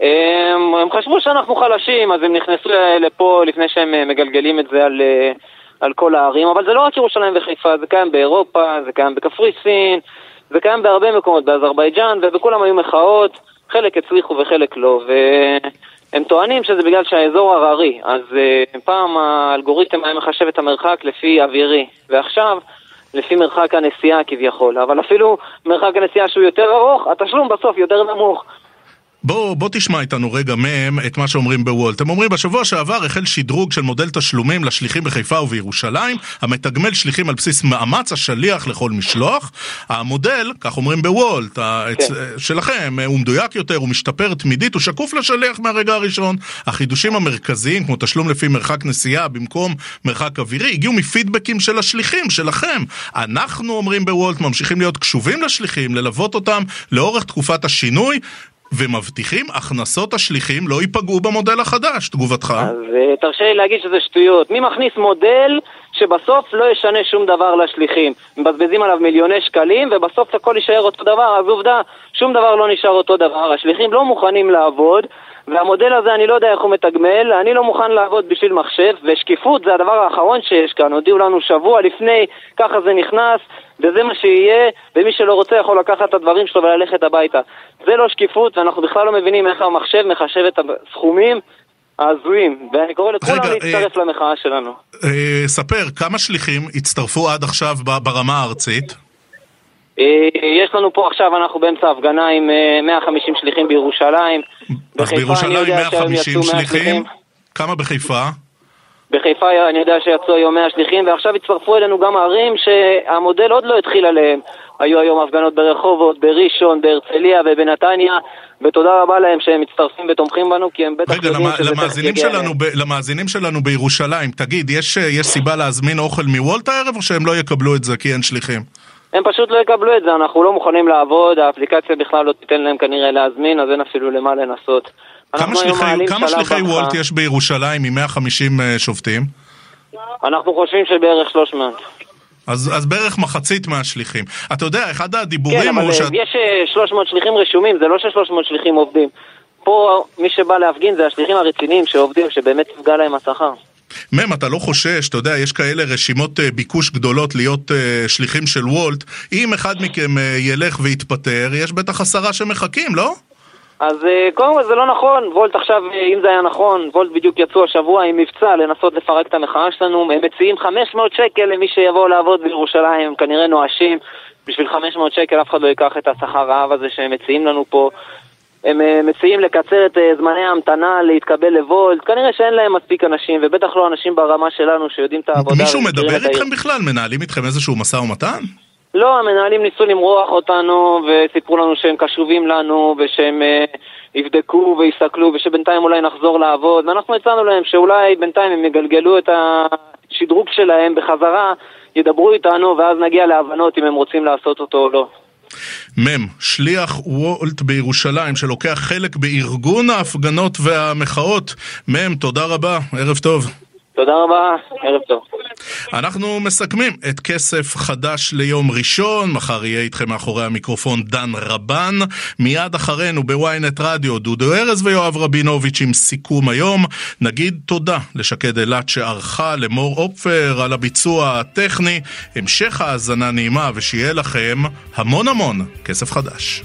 הם, הם חשבו שאנחנו חלשים, אז הם נכנסו לפה לפני שהם אה, מגלגלים את זה על, אה, על כל הערים, אבל זה לא רק ירושלים וחיפה, זה קיים באירופה, זה קיים בקפריסין, זה קיים בהרבה מקומות, באזרבייג'אן, ובכולם היו מחאות, חלק הצליחו וחלק לא, והם טוענים שזה בגלל שהאזור הררי, אז אה, פעם האלגוריתם היה מחשב את המרחק לפי אווירי, ועכשיו... לפי מרחק הנסיעה כביכול, אבל אפילו מרחק הנסיעה שהוא יותר ארוך, התשלום בסוף יותר נמוך. בוא, בוא תשמע איתנו רגע מהם את מה שאומרים בוולט. הם אומרים, בשבוע שעבר החל שדרוג של מודל תשלומים לשליחים בחיפה ובירושלים, המתגמל שליחים על בסיס מאמץ השליח לכל משלוח. המודל, כך אומרים בוולט, כן. שלכם, הוא מדויק יותר, הוא משתפר תמידית, הוא שקוף לשליח מהרגע הראשון. החידושים המרכזיים, כמו תשלום לפי מרחק נסיעה במקום מרחק אווירי, הגיעו מפידבקים של השליחים, שלכם. אנחנו, אומרים בוולט, ממשיכים להיות קשובים לשליחים, ללוות אותם לאורך תקופת השינוי, ומבטיחים הכנסות השליחים לא ייפגעו במודל החדש, תגובתך. אז uh, תרשה לי להגיד שזה שטויות. מי מכניס מודל שבסוף לא ישנה שום דבר לשליחים? מבזבזים עליו מיליוני שקלים ובסוף הכל יישאר אותו דבר, אז עובדה, שום דבר לא נשאר אותו דבר. השליחים לא מוכנים לעבוד, והמודל הזה אני לא יודע איך הוא מתגמל, אני לא מוכן לעבוד בשביל מחשב, ושקיפות זה הדבר האחרון שיש כאן. הודיעו לנו שבוע לפני, ככה זה נכנס, וזה מה שיהיה, ומי שלא רוצה יכול לקחת את הדברים שלו וללכת הביתה. זה לא שקיפות, ואנחנו בכלל לא מבינים איך המחשב מחשב את הסכומים ההזויים, ואני קורא לכולם להצטרף אה, למחאה שלנו. אה, ספר, כמה שליחים הצטרפו עד עכשיו ברמה הארצית? אה, יש לנו פה עכשיו, אנחנו באמצע הפגנה עם 150 אה, שליחים בירושלים. אז בירושלים 150 שליחים? כמה בחיפה? בחיפה אני יודע שיצאו היום 100 שליחים, ועכשיו הצטרפו אלינו גם ערים שהמודל עוד לא התחיל עליהם. היו היום הפגנות ברחובות, בראשון, בהרצליה ובנתניה, ותודה רבה להם שהם מצטרפים ותומכים בנו, כי הם בטח רגע, יודעים למ- שזה למאזינים שלנו. ב- למאזינים שלנו בירושלים, תגיד, יש, יש סיבה להזמין אוכל מוולט הערב, או שהם לא יקבלו את זה כי אין שליחים? הם פשוט לא יקבלו את זה, אנחנו לא מוכנים לעבוד, האפליקציה בכלל לא תיתן להם כנראה להזמין, אז אין אפילו למה לנסות. כמה שליחי, כמה שליחי. וולט יש בירושלים מ-150 שופטים? אנחנו חושבים שבערך 300. אז, אז בערך מחצית מהשליחים. אתה יודע, אחד כן, הדיבורים אבל הוא שאת... יש אה, 300 שליחים רשומים, זה לא ש-300 שליחים עובדים. פה מי שבא להפגין זה השליחים הרציניים שעובדים, שבאמת נפגע להם השכר. מם, אתה לא חושש, אתה יודע, יש כאלה רשימות אה, ביקוש גדולות להיות אה, שליחים של וולט. אם אחד מכם אה, ילך ויתפטר, יש בטח עשרה שמחכים, לא? אז קודם כל זה לא נכון, וולט עכשיו, אם זה היה נכון, וולט בדיוק יצאו השבוע עם מבצע לנסות לפרק את המחאה שלנו, הם מציעים 500 שקל למי שיבוא לעבוד בירושלים, הם כנראה נואשים, בשביל 500 שקל אף אחד לא ייקח את השכר רעב הזה שהם מציעים לנו פה. הם אה, מציעים לקצר את אה, זמני ההמתנה להתקבל לוולט, כנראה שאין להם מספיק אנשים, ובטח לא אנשים ברמה שלנו שיודעים את העבודה. מישהו מדבר. איתכם בכלל? מנהלים איתכם איזשהו משא ומתן? לא, המנהלים ניסו למרוח אותנו וסיפרו לנו שהם קשובים לנו ושהם אה, יבדקו ויסתכלו ושבינתיים אולי נחזור לעבוד ואנחנו הצענו להם שאולי בינתיים הם יגלגלו את השדרוג שלהם בחזרה, ידברו איתנו ואז נגיע להבנות אם הם רוצים לעשות אותו או לא. מם, שליח וולט בירושלים שלוקח חלק בארגון ההפגנות והמחאות. מם, תודה רבה, ערב טוב. תודה רבה, ערב טוב. אנחנו מסכמים את כסף חדש ליום ראשון, מחר יהיה איתכם מאחורי המיקרופון דן רבן, מיד אחרינו בוויינט רדיו דודו ארז ויואב רבינוביץ' עם סיכום היום. נגיד תודה לשקד אילת שערכה, למור אופפר על הביצוע הטכני, המשך האזנה נעימה ושיהיה לכם המון המון כסף חדש.